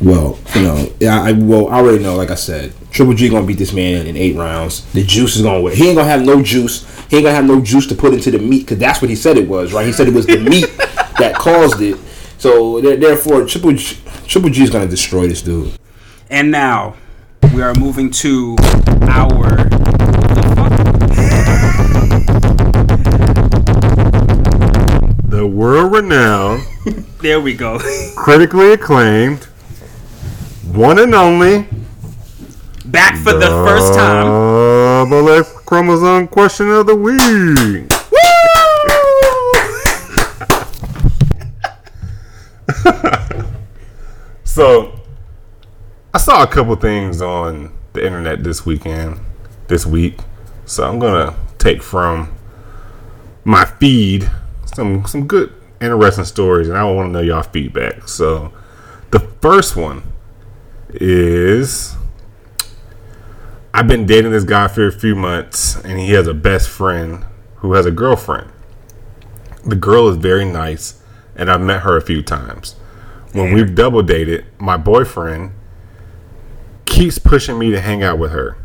Well, you know, yeah, I well, I already know. Like I said, Triple G gonna beat this man in eight rounds. The juice is gonna win. He ain't gonna have no juice. He ain't gonna have no juice to put into the meat because that's what he said it was, right? He said it was the meat that caused it. So therefore, Triple G, Triple G is gonna destroy this dude. And now we are moving to our. The world renowned, There we go. critically acclaimed, one and only Back for the first time. double X chromosome question of the week. so, I saw a couple things on the internet this weekend, this week. So I'm gonna take from my feed some some good, interesting stories, and I want to know y'all feedback. So, the first one is I've been dating this guy for a few months, and he has a best friend who has a girlfriend. The girl is very nice, and I've met her a few times. When we've double dated, my boyfriend keeps pushing me to hang out with her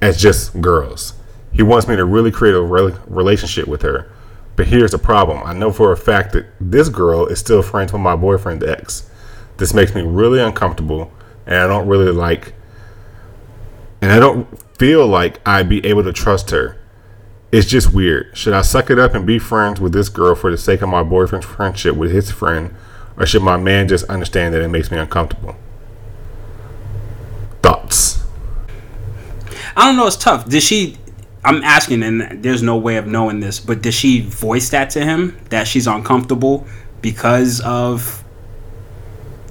as just girls. He wants me to really create a rel- relationship with her. But here's the problem I know for a fact that this girl is still friends with my boyfriend's ex. This makes me really uncomfortable, and I don't really like and I don't feel like I'd be able to trust her. It's just weird. Should I suck it up and be friends with this girl for the sake of my boyfriend's friendship with his friend, or should my man just understand that it makes me uncomfortable? I don't know. It's tough. Did she? I'm asking, and there's no way of knowing this, but did she voice that to him that she's uncomfortable because of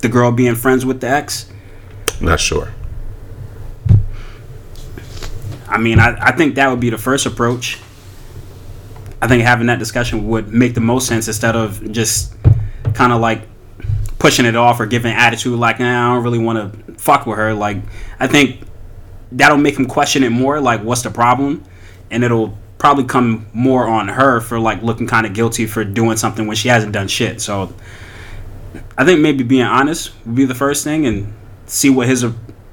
the girl being friends with the ex? Not sure. I mean, I, I think that would be the first approach. I think having that discussion would make the most sense instead of just kind of like pushing it off or giving attitude like, nah, I don't really want to fuck with her. Like, I think that'll make him question it more. Like, what's the problem? And it'll probably come more on her for like looking kind of guilty for doing something when she hasn't done shit. So, I think maybe being honest would be the first thing and see what his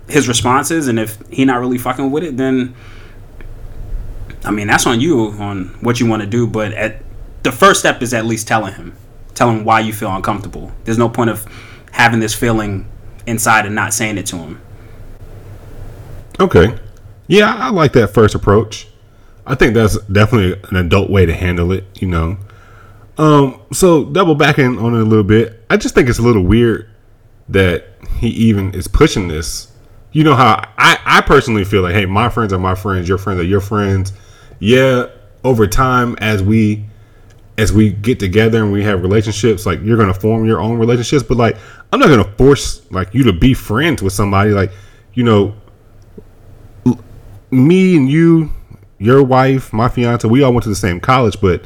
his response is. And if he not really fucking with it, then I mean that's on you on what you want to do. But at the first step is at least telling him, tell him why you feel uncomfortable. There's no point of having this feeling inside and not saying it to him. Okay. Yeah, I like that first approach. I think that's definitely an adult way to handle it, you know. Um, so double backing on it a little bit, I just think it's a little weird that he even is pushing this. You know how I, I personally feel like, hey, my friends are my friends, your friends are your friends. Yeah, over time as we as we get together and we have relationships, like you're gonna form your own relationships, but like I'm not gonna force like you to be friends with somebody. Like, you know, me and you, your wife, my fiance, we all went to the same college, but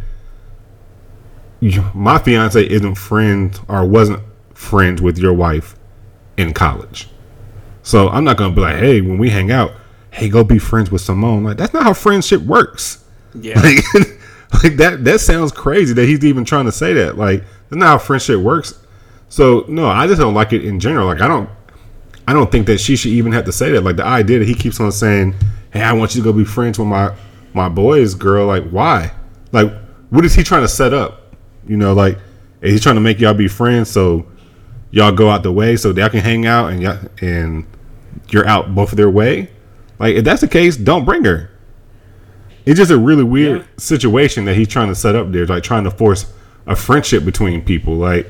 my fiance isn't friends or wasn't friends with your wife in college. So I'm not gonna be like, hey, when we hang out, hey, go be friends with Simone. Like that's not how friendship works. Yeah. Like, like that that sounds crazy that he's even trying to say that. Like that's not how friendship works. So no, I just don't like it in general. Like I don't I don't think that she should even have to say that. Like the idea that he keeps on saying, "Hey, I want you to go be friends with my my boys, girl." Like why? Like what is he trying to set up? You know, like is he trying to make y'all be friends so y'all go out the way so y'all can hang out and y'all, and you're out both of their way? Like if that's the case, don't bring her. It's just a really weird Yeah. situation that he's trying to set up there, like trying to force a friendship between people. Like,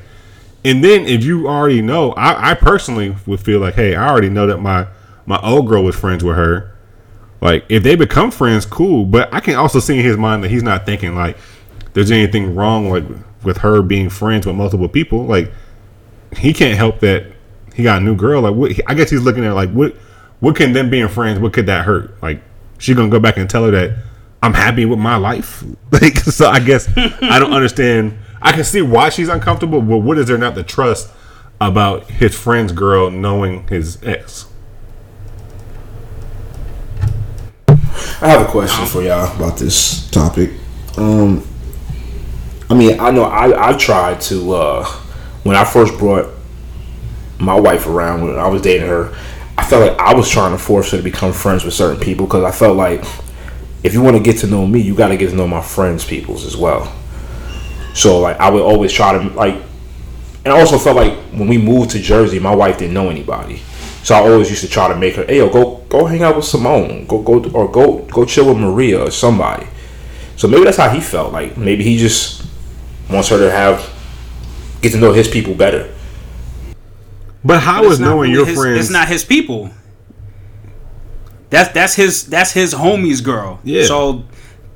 and then if you already know, I, I personally would feel like, hey, I already know that my my old girl was friends with her. Like, if they become friends, cool. But I can also see in his mind that he's not thinking like there's anything wrong like with her being friends with multiple people. Like, he can't help that he got a new girl. Like, what, I guess he's looking at like what what can them being friends? What could that hurt? Like, she gonna go back and tell her that I'm happy with my life. Like, so I guess I don't understand. I can see why she's uncomfortable, but what is there not to trust about his friend's girl knowing his ex? I have a question for y'all about this topic. Um, I mean, I know I I tried to uh, when I first brought my wife around when I was dating her. I felt like I was trying to force her to become friends with certain people because I felt like if you want to get to know me, you got to get to know my friends' peoples as well. So like I would always try to like, and I also felt like when we moved to Jersey, my wife didn't know anybody, so I always used to try to make her, hey, yo, go go hang out with Simone, go go or go go chill with Maria or somebody. So maybe that's how he felt. Like maybe he just wants her to have get to know his people better. But how But is not knowing really your his- friends? It's not his people. That's that's his that's his homie's girl. Yeah. So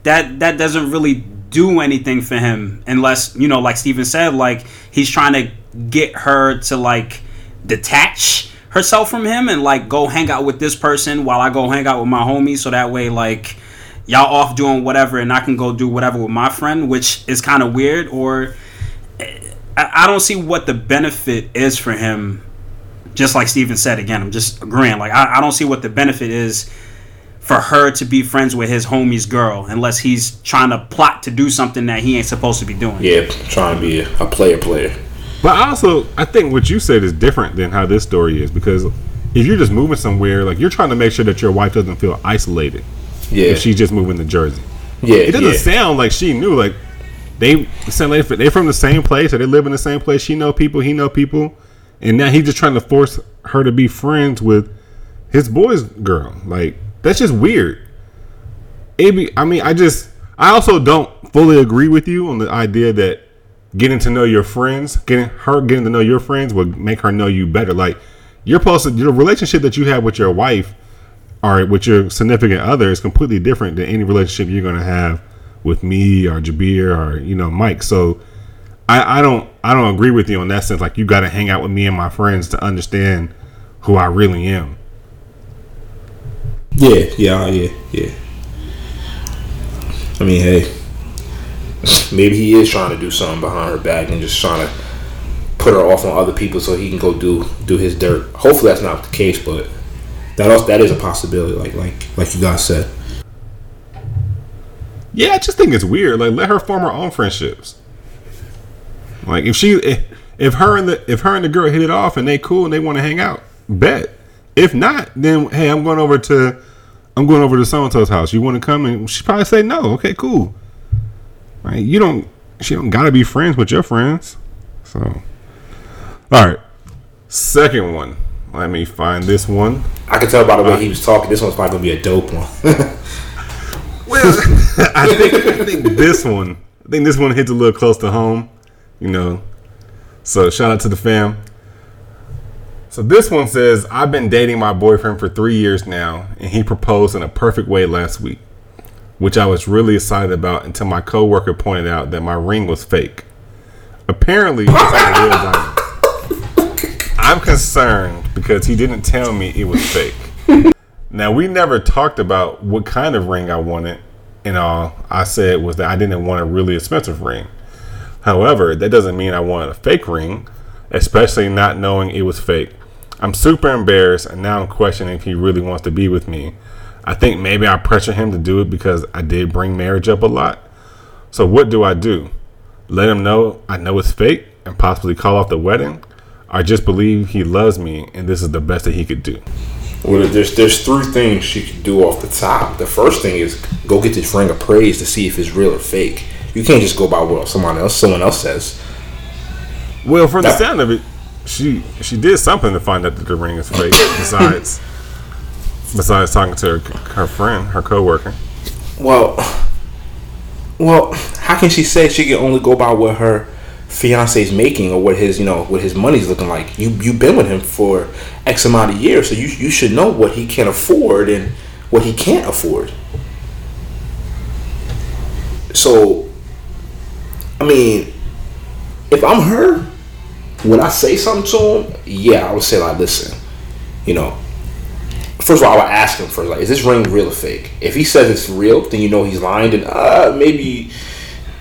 that that doesn't really do anything for him unless you know, like Steven said, like he's trying to get her to like detach herself from him and like go hang out with this person while I go hang out with my homie. So that way, like y'all off doing whatever and I can go do whatever with my friend, which is kind of weird. Or I, I don't see what the benefit is for him just like Steven said again, I'm just agreeing. Like I, I don't see what the benefit is for her to be friends with his homie's girl unless he's trying to plot to do something that he ain't supposed to be doing. Yeah, trying to be a, a player player. But also, I think what you said is different than how this story is because if you're just moving somewhere, like you're trying to make sure that your wife doesn't feel isolated Yeah, if she's just moving to Jersey. yeah, It doesn't yeah. sound like she knew. Like they sound like they from the same place or they live in the same place. She know people, he know people, and now he's just trying to force her to be friends with his boy's girl. Like that's just weird. It I mean, I just, I also don't fully agree with you on the idea that getting to know your friends, getting her getting to know your friends would make her know you better. Like you're supposed to, your relationship that you have with your wife or with your significant other is completely different than any relationship you're to have with me or Jabir or you know Mike. So I, I don't I don't agree with you on that sense. Like you got to hang out with me and my friends to understand who I really am. Yeah, yeah, uh, yeah, yeah. I mean, hey, maybe he is trying to do something behind her back and just trying to put her off on other people so he can go do do his dirt. Hopefully, that's not the case, but that also, that is a possibility. Like like like you guys said. Yeah, I just think it's weird. Like let her form her own friendships. Like if she if, if her and the if her and the girl hit it off and they cool and they want to hang out, bet. If not, then hey, I'm going over to I'm going over to so and so's house. You want to come? And she probably say no. Okay, cool. Right? You don't. She don't gotta be friends with your friends. So, all right. Second one. Let me find this one. I can tell by the way he uh, was talking. This one's probably gonna be a dope one. Well, I think I think this one. I think this one hits a little close to home. You know. So shout out to the fam. So this one says, I've been dating my boyfriend for three years now, and he proposed in a perfect way last week, which I was really excited about until my coworker pointed out that my ring was fake. Apparently, it's a real diamond. I'm concerned because he didn't tell me it was fake. Now we never talked about what kind of ring I wanted, and all I said was that I didn't want a really expensive ring. However, that doesn't mean I wanted a fake ring, especially not knowing it was fake. I'm super embarrassed, and now I'm questioning if he really wants to be with me. I think maybe I pressure him to do it because I did bring marriage up a lot. So what do I do? Let him know I know it's fake and possibly call off the wedding, I just believe he loves me and this is the best that he could do. Well, there's there's three things she could do off the top. The first thing is go get this ring appraised to see if it's real or fake. You can't just go by what someone else someone else says. Well, from the sound of it, she she did something to find out that the ring is fake. Besides, besides talking to her, her friend, her coworker. Well, well, how can she say she can only go by what her fiance's making or what his you know what his money's looking like? You you've been with him for X amount of years, so you you should know what he can afford and what he can't afford. So, I mean, if I'm her, would I say something to him? Yeah, I would say like, listen, you know, first of all, I would ask him first, like, is this ring real or fake? If he says it's real, then you know he's lying. and uh, maybe,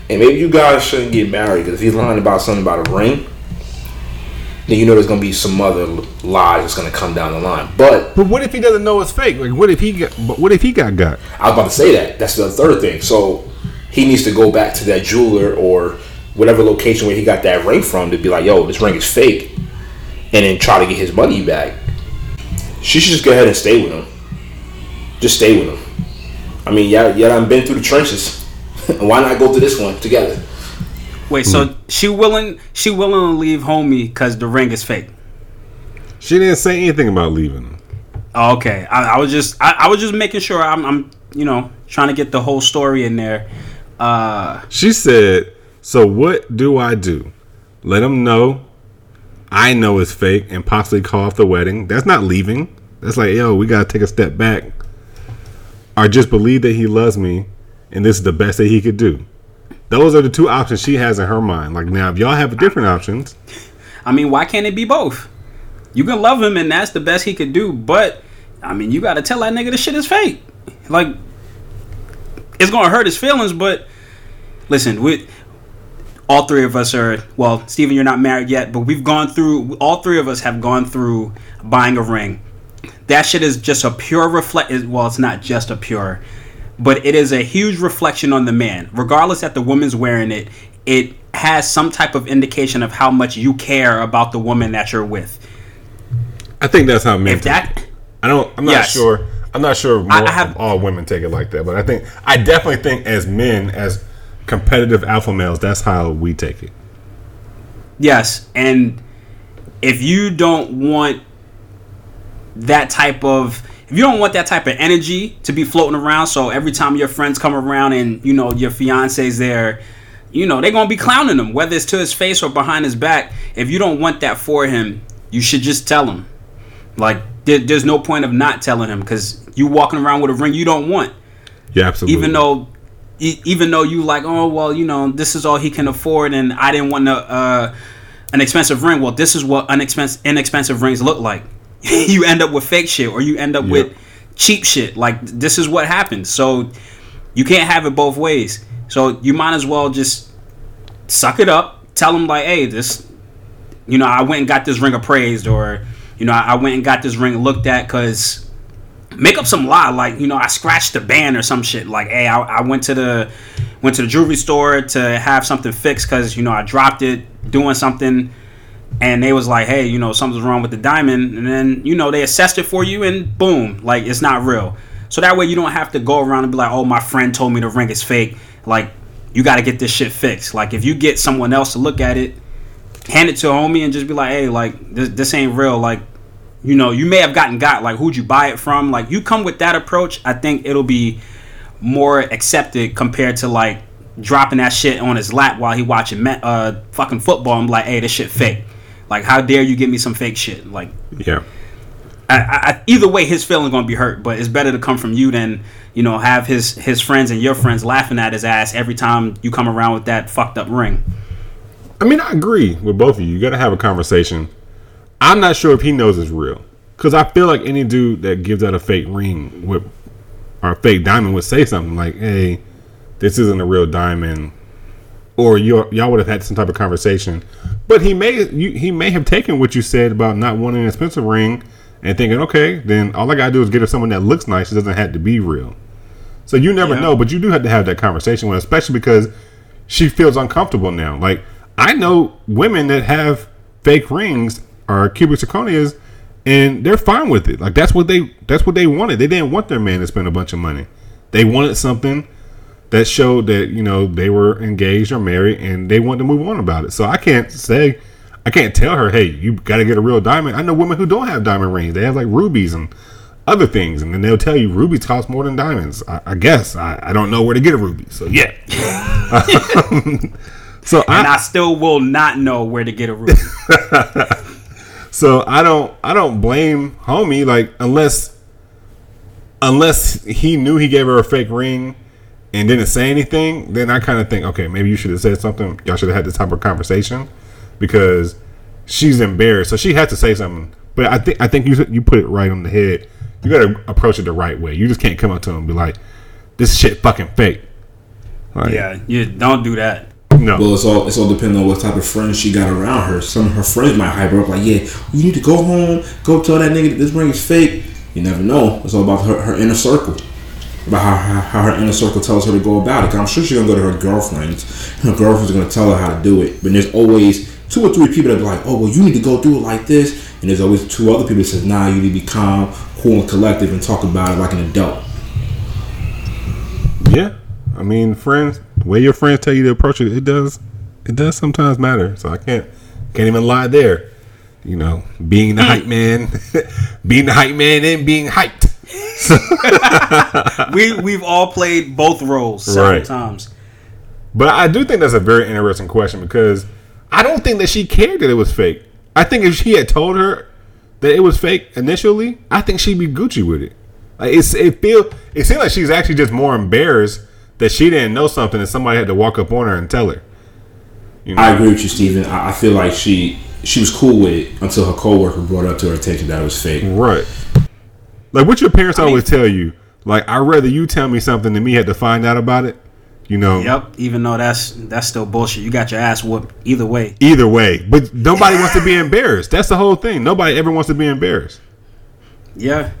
and maybe you guys shouldn't get married because if he's lying about something about a ring, then you know there's gonna be some other lies that's gonna come down the line. But But what if he doesn't know it's fake? Like, what if he got? But what if he got got? I was about to say that. That's the third thing. So he needs to go back to that jeweler or whatever location where he got that ring from to be like, yo, this ring is fake, and then try to get his money back. She should just go ahead and stay with him. Just stay with him. I mean, yeah, yeah, I've been through the trenches. Why not go through this one together? Wait, so she willing she willing to leave homie because the ring is fake. She didn't say anything about leaving. Oh, okay, I, I was just I, I was just making sure I'm, I'm you know trying to get the whole story in there. Uh, She said, "So what do I do? Let him know I know it's fake and possibly call off the wedding. That's not leaving. That's like, yo, we gotta take a step back, or just believe that he loves me and this is the best that he could do." Those are the two options she has in her mind. Like now, if y'all have different options, I mean, why can't it be both? You can love him and that's the best he could do, but I mean, you got to tell that nigga the shit is fake. Like, it's gonna hurt his feelings, but listen, we all three of us are well, Steven, you're not married yet, but we've gone through. All three of us have gone through buying a ring. That shit is just a pure reflect. Well, it's not just a pure, but it is a huge reflection on the man. Regardless that the woman's wearing it, it has some type of indication of how much you care about the woman that you're with. I think that's how men. If that, I don't. I'm not Yes. sure. I'm not sure I- I have- all women take it like that, but I think I definitely think as men, as competitive alpha males, that's how we take it. yes, and if you don't want that type of if you don't want that type of energy to be floating around so every time your friends come around and you know your fiance's there you know they're gonna be clowning him whether it's to his face or behind his back if you don't want that for him you should just tell him like there, there's no point of not telling him because you walking around with a ring you don't want. Yeah, absolutely. Even though, e- even though you like, oh well, you know, this is all he can afford, and I didn't want to, uh, an expensive ring. Well, this is what inexpensive inexpensive rings look like. you end up with fake shit, or you end up Yep. with cheap shit. Like this is what happens. So you can't have it both ways. So you might as well just suck it up. Tell him like, hey, this, you know, I went and got this ring appraised, or you know, I I went and got this ring looked at because make up some lie like you know I scratched the band or some shit. Like hey I, I went to the went to the jewelry store to have something fixed because you know I dropped it doing something and they was like hey you know something's wrong with the diamond. And then you know they assessed it for you and boom like it's not real. So that way you don't have to go around and be like oh my friend told me the ring is fake. Like you got to get this shit fixed. Like if you get someone else to look at it hand it to a homie and just be like hey like this, this ain't real. Like you know, you may have gotten got like who'd you buy it from? Like you come with that approach, I think it'll be more accepted compared to like dropping that shit on his lap while he watching me- uh fucking football. I'm like, hey, this shit fake. Like, how dare you give me some fake shit? Like, yeah. I, I, either way, his feelings gonna be hurt. But it's better to come from you than you know have his his friends and your friends laughing at his ass every time you come around with that fucked up ring. I mean, I agree with both of you. You got to have a conversation. I'm not sure if he knows it's real because I feel like any dude that gives out a fake ring with or a fake diamond would say something like, "Hey, this isn't a real diamond," or y'all would have had some type of conversation. But he may you, he may have taken what you said about not wanting an expensive ring and thinking, "Okay, then all I gotta do is get her someone that looks nice. It doesn't have to be real." So you never Yeah. know, but you do have to have that conversation with, her, especially because she feels uncomfortable now. Like I know women that have fake rings or cubic zirconias, and they're fine with it. Like that's what they that's what they wanted. They didn't want their man to spend a bunch of money. They wanted something that showed that you know they were engaged or married, and they wanted to move on about it. So I can't say. I can't tell her, hey, you got to get a real diamond. I know women who don't have diamond rings. They have like rubies and other things, and then they'll tell you rubies cost more than diamonds. I, I guess I, I don't know where to get a ruby. So yeah. so And I still will not know where to get a ruby. So I don't I don't blame homie like unless unless he knew he gave her a fake ring and didn't say anything, then I kind of think okay maybe you should have said something. Y'all should have had this type of conversation because she's embarrassed, so she had to say something. But I think I think you you put it right on the head. You got to approach it the right way. You just can't come up to him and be like, "This shit fucking fake." Like, yeah, you don't do that. No. Well, it's all it's all depending on what type of friends she got around her. Some of her friends might hype her up like, "Yeah, you need to go home, go tell that nigga that this ring is fake." You never know. It's all about her, her inner circle, about how, how, how her inner circle tells her to go about it. I'm sure she's gonna go to her girlfriends. Her girlfriends are gonna tell her how to do it. But there's always two or three people that be like, "Oh, well, you need to go do it like this," and there's always two other people that says, "Nah, you need to be calm, cool, and collective, and talk about it like an adult." Yeah, I mean, friends, the way your friends tell you to approach it, it does, it does sometimes matter. So I can't, can't even lie there. You know, being the hype man, being the hype man, and being hyped. We we've all played both roles several Right. times. But I do think that's a very interesting question because I don't think that she cared that it was fake. I think if she had told her that it was fake initially, I think she'd be Gucci with it. Like it's it feel it seemed like she's actually just more embarrassed that she didn't know something and somebody had to walk up on her and tell her. You know? I agree with you, Steven. I, I feel like she she was cool with it until her coworker brought up to her attention that it was fake. Right. Like what your parents always tell you. Like I'd rather you tell me something than me had to find out about it. You know. Yep. Even though that's that's still bullshit. You got your ass whooped either way. Either way, but nobody wants to be embarrassed. That's the whole thing. Nobody ever wants to be embarrassed. Yeah.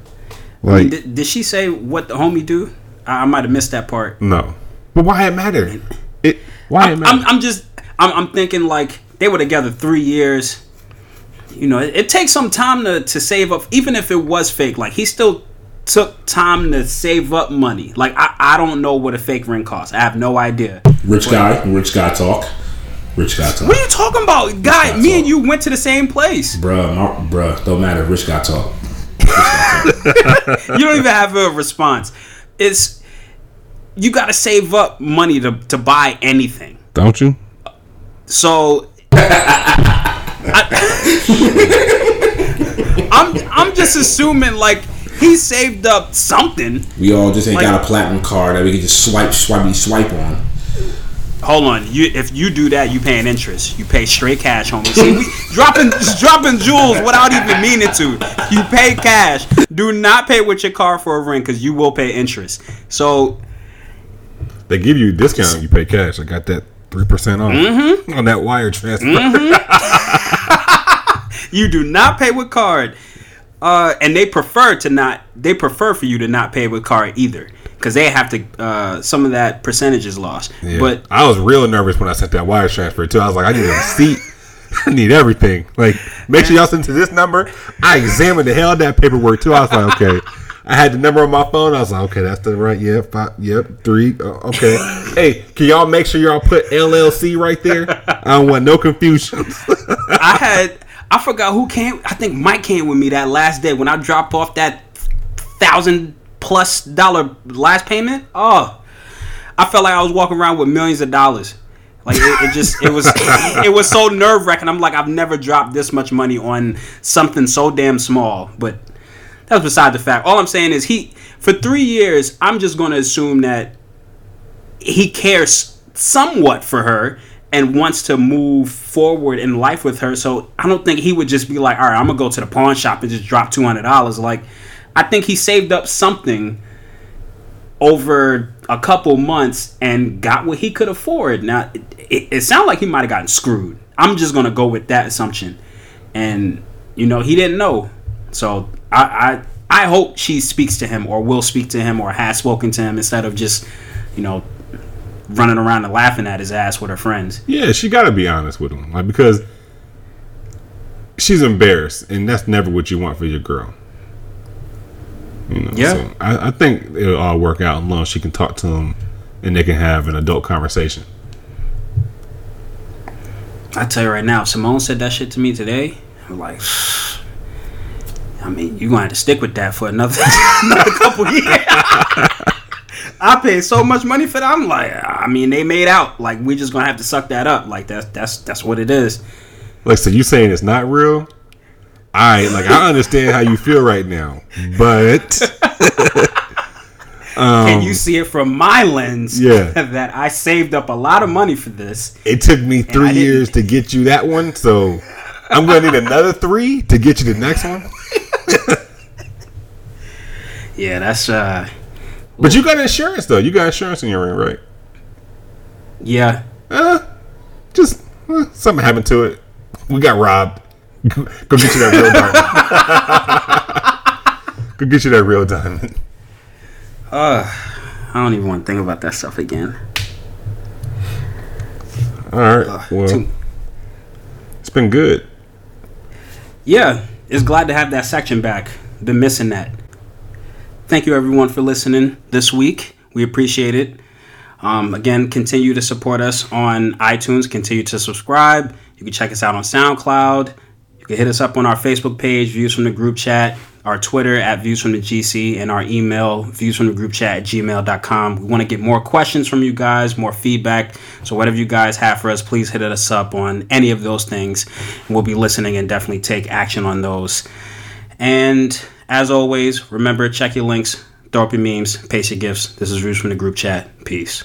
Like Did, did she say what the homie do? I, I might have missed that part. no, but why it matter? It why I'm, matter? I'm, I'm just I'm, I'm thinking like they were together three years. You know, it, it takes some time to, to save up, even if it was fake. Like he still took time to save up money. Like I, I don't know what a fake ring costs. I have no idea. Rich guy, rich guy talk, rich guy talk. What are you talking about, guy? That's Me and you went to the same place. Bruh, my, bruh, don't matter. Rich guy talk. You don't even have a response. It's you got to save up money to to buy anything. Don't you? So I, I'm I'm just assuming like he saved up something. We all just ain't Like- got a platinum card that we can just swipe, swipe, swipe on. Hold on, you if you do that, you paying interest. You pay straight cash, homie. See, we dropping dropping jewels without even meaning to. You pay cash. Do not pay with your car for a ring because you will pay interest. So They give you a discount. You pay cash. I got that three percent off Mm-hmm. on that wire transfer. you do not pay with card, uh, and they prefer to not. They prefer for you to not pay with card either because they have to. Uh, some of that percentage is lost. Yeah. But I was real nervous when I sent that wire transfer too. I was like, I need a receipt. I need everything. Like, make sure y'all send to this number. I examined the hell of that paperwork too. I was like, okay. I had the number on my phone. I was like, okay, that's the right. Yep, five, yep, three. uh, okay. hey, can y'all make sure y'all put LLC right there? I don't want no confusion. I had I forgot who came. I think Mike came with me that last day when I dropped off that thousand plus dollar last payment. Oh, I felt like I was walking around with millions of dollars. Like it, it just it was it was so nerve wracking. I'm like I've never dropped this much money on something so damn small. But that's beside the fact. All I'm saying is he for three years. I'm just going to assume that he cares somewhat for her and wants to move forward in life with her. So I don't think he would just be like, all right, I'm gonna go to the pawn shop and just drop two hundred dollars. Like, I think he saved up something over a couple months and got what he could afford. Now, it, it, it sounded like he might have gotten screwed. I'm just gonna go with that assumption, and you know he didn't know. So I I, I hope she speaks to him or will speak to him or has spoken to him instead of just you know running around and laughing at his ass with her friends. Yeah, she got to be honest with him, like because she's embarrassed, and that's never what you want for your girl. You know, Yeah. So I, I think it'll all work out as long as she can talk to him, and they can have an adult conversation. I tell you right now, if Simone said that shit to me today, I'm like, I mean, you're gonna have to stick with that for another another couple years. I paid so much money for that. I'm like, I mean, they made out. Like, we just gonna have to suck that up. Like that's that's that's what it is. Like, so you saying it's not real? I like I understand how you feel right now, but Can you see it from my lens? Um, Yeah. that I saved up a lot of money for this. it took me three years to get you that one, so I'm gonna need another three to get you the next one. Yeah, that's uh, But you got insurance though. You got insurance in your ring, right? yeah. Uh, just uh, something happened to it. We got robbed. Go, go get you that real diamond. go get you that real diamond. I don't even want to think about that stuff again. All right. Well, Two- it's been good. yeah, it's glad to have that section back. Been missing that. Thank you everyone for listening this week. We appreciate it. Um, again, continue to support us on iTunes. Continue to subscribe. You can check us out on SoundCloud. Hit us up on our Facebook page, Views from the Group Chat, our Twitter at Views from the GC, and our email, Views from the Group Chat at gmail.com. We want to get more questions from you guys, more feedback. So, whatever you guys have for us, please hit us up on any of those things. We'll be listening and definitely take action on those. And as always, remember check your links, throw up your memes, paste your gifts. This is Views from the Group Chat. Peace.